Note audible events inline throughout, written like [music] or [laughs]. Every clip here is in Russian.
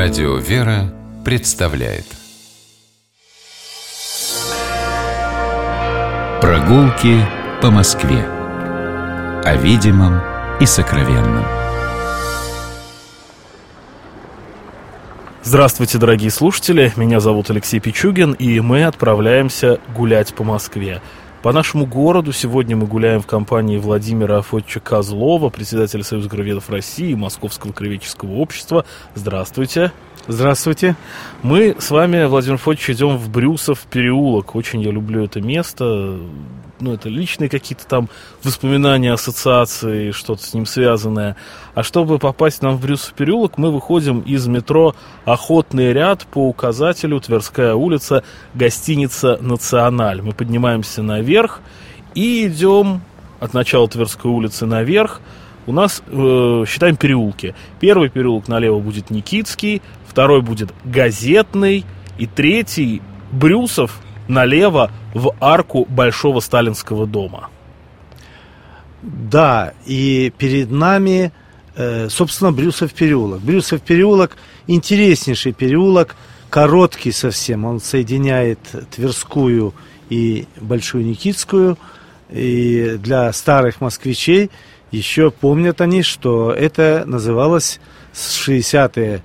Радио «Вера» представляет. Прогулки по Москве. О видимом и сокровенном. Здравствуйте, дорогие слушатели, меня зовут Алексей Пичугин, и мы отправляемся гулять по Москве. По нашему городу сегодня мы гуляем в компании Владимира Афотча Козлова, председателя Союза краеведов России, Московского краеведческого общества. Здравствуйте. Здравствуйте. Мы с вами, Владимир Фотич, идем в Брюсов переулок. Очень я люблю это место. Ну, это личные какие-то там воспоминания, ассоциации, что-то с ним связанное. А чтобы попасть нам в Брюсов переулок, мы выходим из метро «Охотный ряд» по указателю Тверская улица, гостиница «Националь». Мы поднимаемся наверх и идем от начала Тверской улицы наверх, у нас, э, считаем, переулки. Первый переулок налево будет Никитский, второй будет Газетный, и третий Брюсов налево в арку Большого Сталинского дома. Да, и перед нами, э, собственно, Брюсов переулок. Брюсов переулок интереснейший переулок, короткий совсем. Он соединяет Тверскую и Большую Никитскую. И для старых москвичей еще помнят они, что это называлось с 60-е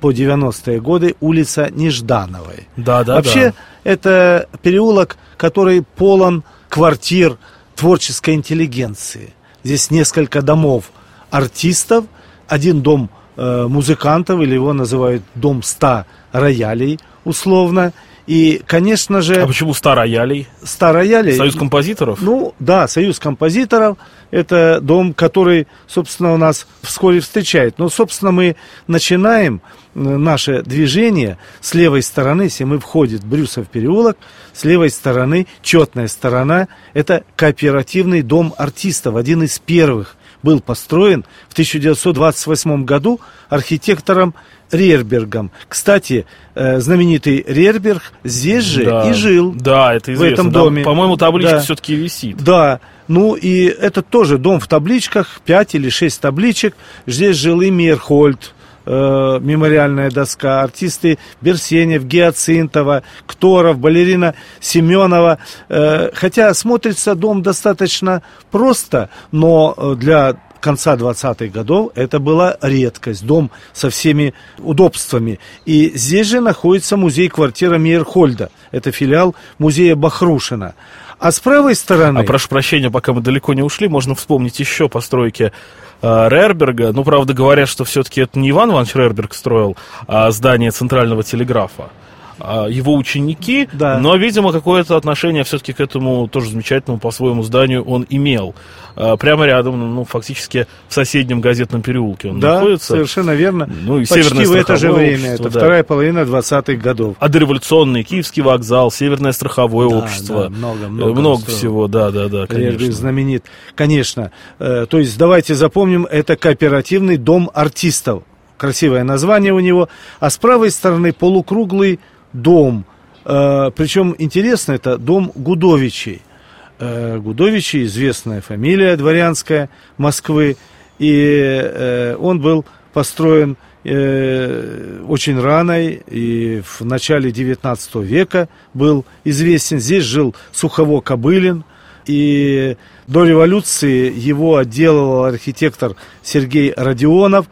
по 90-е годы улица Неждановой. Да, да, Вообще, да. Это переулок, который полон квартир творческой интеллигенции. Здесь несколько домов артистов, один дом э, музыкантов, или его называют дом ста роялей, условно, и, конечно же... А почему 100 роялей? 100 роялей... Союз композиторов? Ну, да, Союз композиторов. Это дом, который, собственно, у нас вскоре встречает. Но, собственно, мы начинаем наше движение с левой стороны, если мы входим в Брюсов переулок, с левой стороны, четная сторона, это кооперативный дом артистов, один из первых был построен в 1928 году архитектором Рербергом. Кстати, э, знаменитый Рерберг здесь же да. и жил. Да, это известно. В этом да, доме. По-моему, табличка Да. все-таки висит. Да, ну и это тоже дом в табличках, 5 или 6 табличек. Здесь жил и Мирхольд, э, мемориальная доска, артисты Берсенев, Геоцинтова, Кторов, балерина Семенова. Э, хотя смотрится дом достаточно просто, но э, для конца 20-х годов это была редкость, дом со всеми удобствами. И здесь же находится музей-квартира Мейерхольда. Это филиал музея Бахрушина. А с правой стороны... А прошу прощения, пока мы далеко не ушли, можно вспомнить еще постройки э, Рерберга. Ну, правда, говорят, что все-таки это не Иван Иванович Рерберг строил а здание Центрального телеграфа. А его ученики, Да. но, видимо, какое-то отношение все-таки к этому тоже замечательному по-своему зданию он имел. А, Прямо рядом, ну, фактически в соседнем газетном переулке он да, находится. совершенно верно. Ну, и Почти Северное в это же время, общество, это да. вторая половина 20-х годов. А дореволюционный Киевский вокзал, Северное страховое Да, общество. да, много, много много строил. всего, да, да, да, конечно. знаменит. Конечно. Э, то есть давайте запомним, это кооперативный дом артистов. Красивое название у него. А с правой стороны полукруглый дом. Э, причем интересно, это дом Гудовичей. Э, Гудовичи известная фамилия дворянская Москвы. И э, он был построен очень рано, и в начале 19 века был известен. Здесь жил Сухово Кобылин, и до революции его отделывал архитектор Сергей Родионов.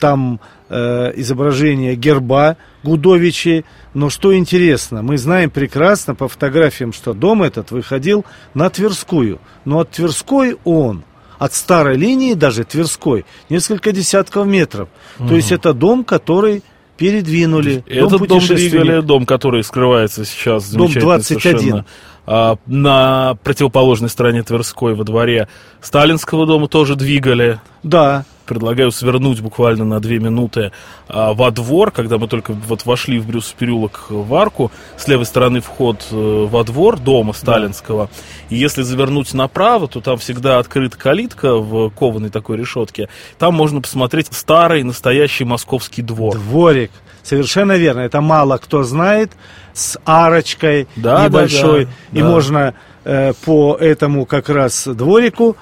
Там э, изображение герба Гудовичей. Но что интересно, мы знаем прекрасно по фотографиям, что дом этот выходил на Тверскую. Но от Тверской он от старой линии, даже Тверской, несколько десятков метров. То есть это дом, который передвинули. Этот дом путешественник. двигали, дом, который скрывается сейчас Дом замечательно 21. совершенно, а, на противоположной стороне Тверской во дворе Сталинского дома тоже двигали. Да, Предлагаю свернуть буквально на две минуты а, во двор, когда мы только вот вошли в Брюсов переулок в арку. С левой стороны вход э, во двор дома Сталинского. И если завернуть направо, то там всегда открыта калитка в кованой такой решетке. Там можно посмотреть старый настоящий московский двор. дворик. Совершенно верно. Это мало кто знает. С арочкой Да, небольшой. да, да, И да. можно э, по этому как раз дворику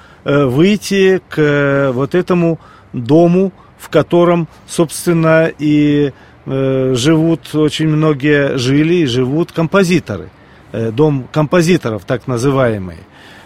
выйти к э, вот этому дому, в котором, собственно, и э, живут очень многие, жили и живут композиторы. Э, дом композиторов, так называемый.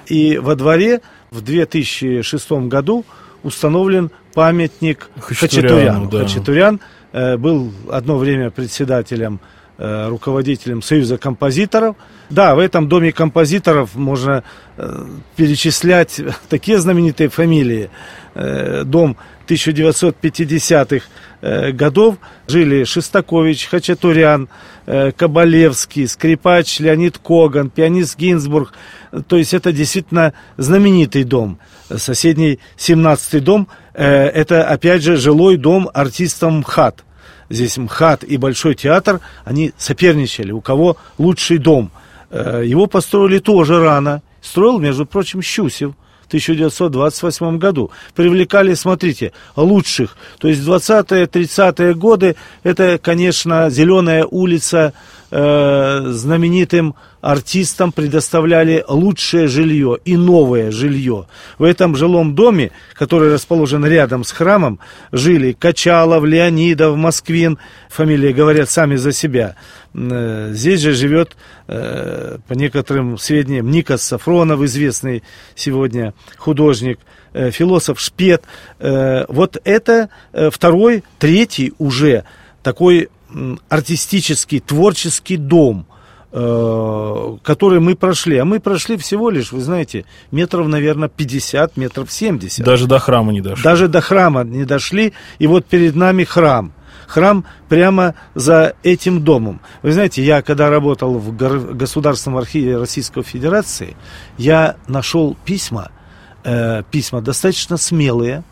И во дворе в 2006 году установлен памятник Хачатуряну. Да. Хачатурян э, был одно время председателем Э, руководителем Союза композиторов. Да, в этом доме композиторов можно э, перечислять [laughs] такие знаменитые фамилии. Э, дом 1950-х годов жили Шестакович, Хачатурян, Кабалевский, скрипач Леонид Коган, пианист Гинзбург. То есть это действительно знаменитый дом. Соседний 17-й дом, это опять же жилой дом артистам МХАТ здесь МХАТ и Большой театр, они соперничали, у кого лучший дом. Э, его построили тоже рано. Строил, между прочим, Щусев. в 1928 году. Привлекали, смотрите, лучших. То есть 20-е, 30-е годы, это, конечно, Зеленая улица, э, знаменитым артистам предоставляли лучшее жилье и новое жилье. В этом жилом доме, который расположен рядом с храмом, жили Качалов, Леонидов, Москвин. Фамилии говорят сами за себя. Э, здесь же живет, э, по некоторым сведениям, Никос Сафронов, известный сегодня художник, э, философ Шпет. Вот это второй, третий уже такой артистический, творческий дом, э, который мы прошли. А мы прошли всего лишь, вы знаете, метров, наверное, 50, метров 70. Даже до храма не дошли. Даже до храма не дошли. И вот перед нами храм. Храм прямо за этим домом. Вы знаете, я когда работал в Государственном архиве Российской Федерации, я нашел письма, э, письма достаточно смелые,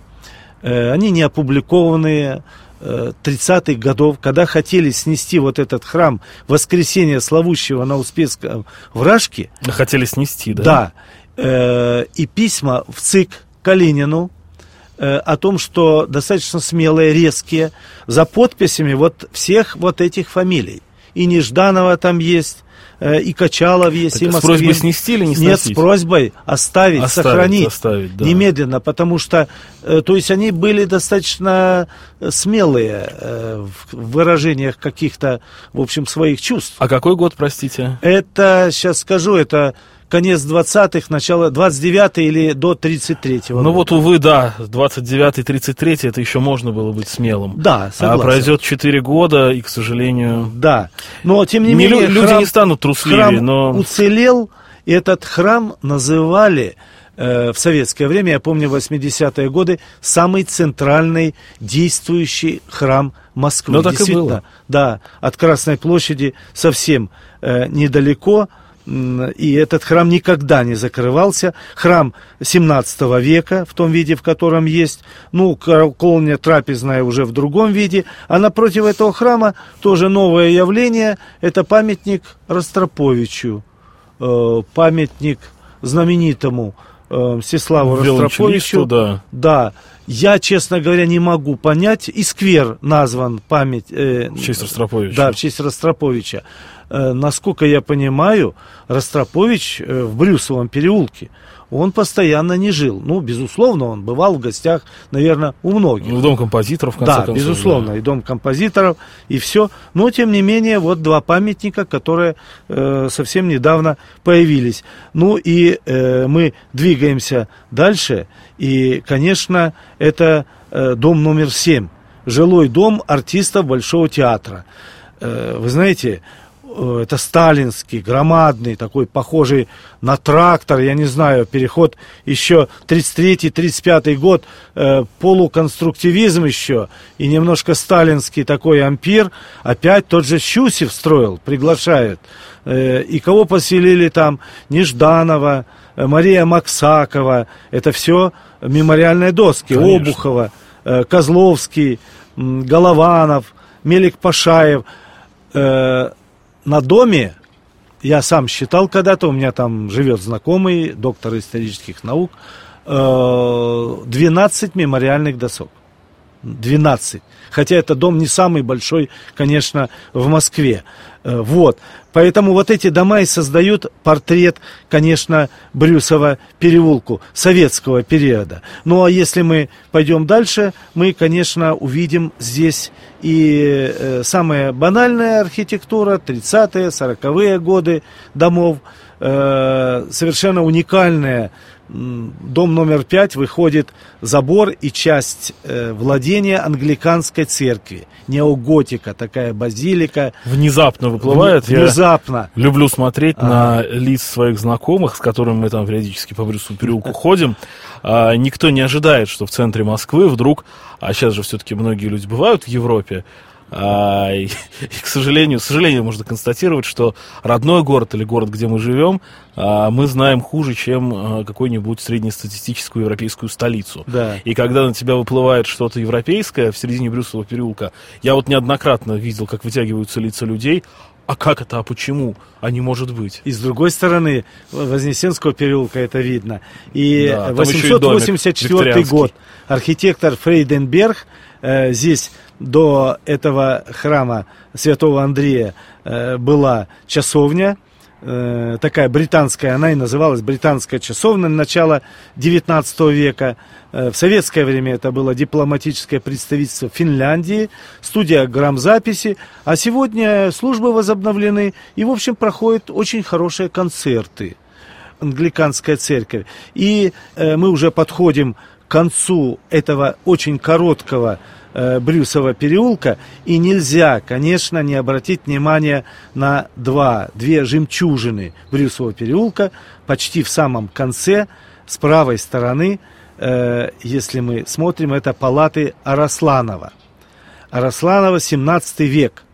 э, они не опубликованные, 30-х годов, когда хотели снести вот этот храм Воскресения Славущего на Успенском вражке. Хотели снести, да? Да. Э, и письма в ЦИК Калинину э, о том, что достаточно смелые, резкие, за подписями вот всех вот этих фамилий. И Нежданова там есть, и Качалов есть, так, и Москвин. С просьбой снести или не сносить? Нет, с просьбой оставить, оставить сохранить оставить, да. немедленно, потому что, э, то есть они были достаточно э, смелые в выражениях каких-то, в общем, своих чувств. А какой год, простите? Это, сейчас скажу, это конец 20-х, начало 29 или до 33-го. Ну вот, увы, да, 29-й, 33-й, это еще можно было быть смелым. Да, а согласен. А пройдет 4 года, и, к сожалению... Да, но тем не, не менее... Люди храм, не станут трусливее, храм но... уцелел, и этот храм называли э, в советское время, я помню, 80-е годы, самый центральный действующий храм Москвы. Ну, так и было. Да, от Красной площади совсем э, недалеко, и этот храм никогда не закрывался. Храм 17 века в том виде, в котором есть. Ну, колония трапезная уже в другом виде. А напротив этого храма тоже новое явление. Это памятник Ростроповичу. Э, памятник знаменитому э, Мстиславу Ростроповичу. Да. да. Я, честно говоря, не могу понять. И сквер назван память... Э, в честь Ростроповича. Да, в честь Ростроповича. Э, насколько я понимаю, Ростропович э, в Брюсовом переулке, он постоянно не жил. Ну, безусловно, он бывал в гостях, наверное, у многих. Ну, дом композиторов, в конце да, концов. безусловно, да. и дом композиторов, и все. Но, тем не менее, вот два памятника, которые э, совсем недавно появились. Ну, и э, мы двигаемся дальше. И, конечно, это э, дом номер семь. Жилой дом артистов Большого театра. Э, вы знаете, это сталинский, громадный, такой похожий на трактор, я не знаю, переход еще 33-35 год, э, полуконструктивизм еще, и немножко сталинский такой ампир, опять тот же Щусев строил, приглашают. Э, и кого поселили там? Нежданова, э, Мария Максакова, это все мемориальные доски, Конечно. Обухова, э, Козловский, Голованов, Мелик Пашаев, э, на доме, я сам считал когда-то, у меня там живет знакомый, доктор исторических наук, 12 э, мемориальных досок. 12. Хотя это дом не самый большой, конечно, в Москве. Э, вот. Поэтому вот эти дома и создают портрет, конечно, Брюсова переулку советского периода. Ну а если мы пойдем дальше, мы, конечно, увидим здесь и э, самая банальная архитектура, 30-е, 40-е годы домов, э, совершенно уникальная дом номер пять выходит забор и часть э, владения англиканской церкви. Неоготика, такая базилика. Внезапно выплывает. Внезапно. Я люблю смотреть ага. на лиц своих знакомых, с которыми мы там периодически по Брюсу переулку [laughs] ходим. А, никто не ожидает, что в центре Москвы вдруг, а сейчас же все-таки многие люди бывают в Европе, а, и, [laughs] и, к сожалению, к сожалению, можно констатировать, что родной город или город, где мы живем, а, мы знаем хуже, чем а, какую-нибудь среднестатистическую европейскую столицу. Да. И когда на тебя выплывает что-то европейское в середине Брюсового переулка, я вот неоднократно видел, как вытягиваются лица людей, а как это, а почему? А не может быть. И с другой стороны, Вознесенского переулка это видно. И да, 884 год. Архитектор Фрейденберг э, здесь до этого храма святого Андрея э, была часовня, э, такая британская, она и называлась британская часовня начала 19 века. Э, в советское время это было дипломатическое представительство Финляндии, студия грамзаписи, а сегодня службы возобновлены и, в общем, проходят очень хорошие концерты. Англиканская церковь. И э, мы уже подходим к концу этого очень короткого Брюсова переулка, и нельзя, конечно, не обратить внимание на два, две жемчужины Брюсова переулка, почти в самом конце, с правой стороны, э, если мы смотрим, это палаты Арасланова. Арасланова, 17 век.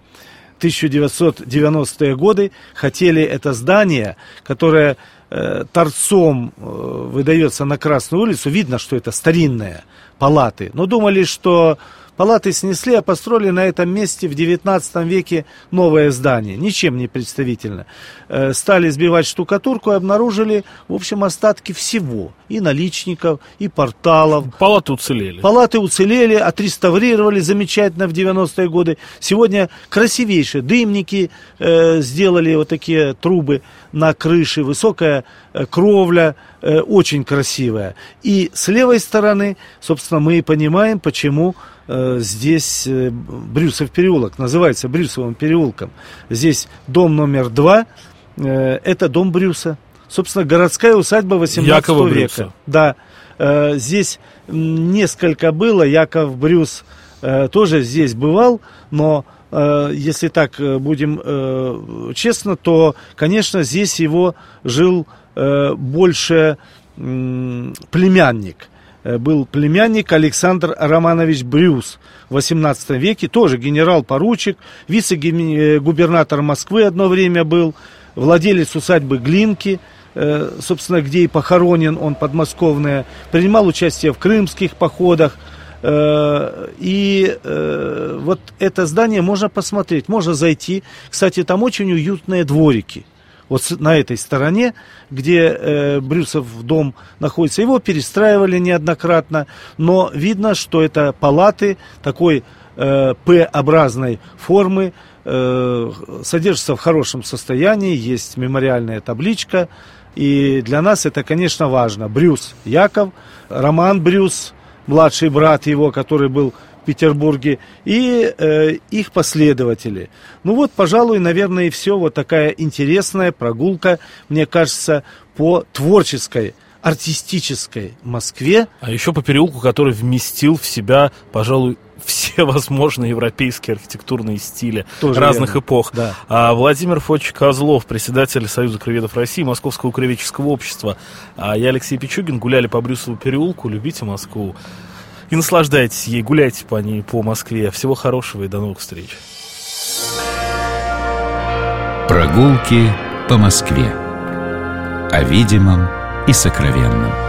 1990-е годы хотели это здание, которое э, торцом э, выдается на Красную улицу, видно, что это старинные палаты, но думали, что Палаты снесли, а построили на этом месте в 19 веке новое здание, ничем не представительно. Э, стали сбивать штукатурку и обнаружили, в общем, остатки всего. И наличников, и порталов. Палаты уцелели. Палаты уцелели, отреставрировали замечательно в 90-е годы. Сегодня красивейшие дымники э, сделали вот такие трубы на крыше, высокая э, кровля, э, очень красивая. И с левой стороны, собственно, мы и понимаем, почему здесь э, Брюсов переулок, называется Брюсовым переулком. Здесь дом номер два, э, это дом Брюса. Собственно, городская усадьба 18 Якова века. Брюса. Да, здесь несколько было, Яков Брюс тоже здесь бывал, но если так будем честно, то, конечно, здесь его жил больше племянник – Э, был племянник Александр Романович Брюс. В 18 веке, тоже генерал-поручик, вице-губернатор Москвы одно время был, владелец усадьбы Глинки, э, собственно, где и похоронен он подмосковное, принимал участие в крымских походах, э, и вот это здание можно посмотреть, можно зайти. Кстати, там очень уютные дворики – вот на этой стороне, где э, Брюсов дом находится, его перестраивали неоднократно, но видно, что это палаты такой э, П-образной формы, э, содержатся в хорошем состоянии, есть мемориальная табличка, и для нас это, конечно, важно. Брюс Яков, Роман Брюс, младший брат его, который был Петербурге, и э, их последователи. Ну вот, пожалуй, наверное, и все. Вот такая интересная прогулка, мне кажется, по творческой артистической Москве. А еще по переулку, который вместил в себя, пожалуй, все [laughs] возможные европейские архитектурные стили Тоже разных верно. эпох. Да. А Владимир Фотч Козлов, председатель Союза краеведов России, Московского краеведческого общества. А я, Алексей Пичугин, гуляли по Брюсову переулку. Любите Москву и наслаждайтесь ей, гуляйте по ней по Москве. Всего хорошего и до новых встреч. Прогулки по Москве. О видимом и сокровенном.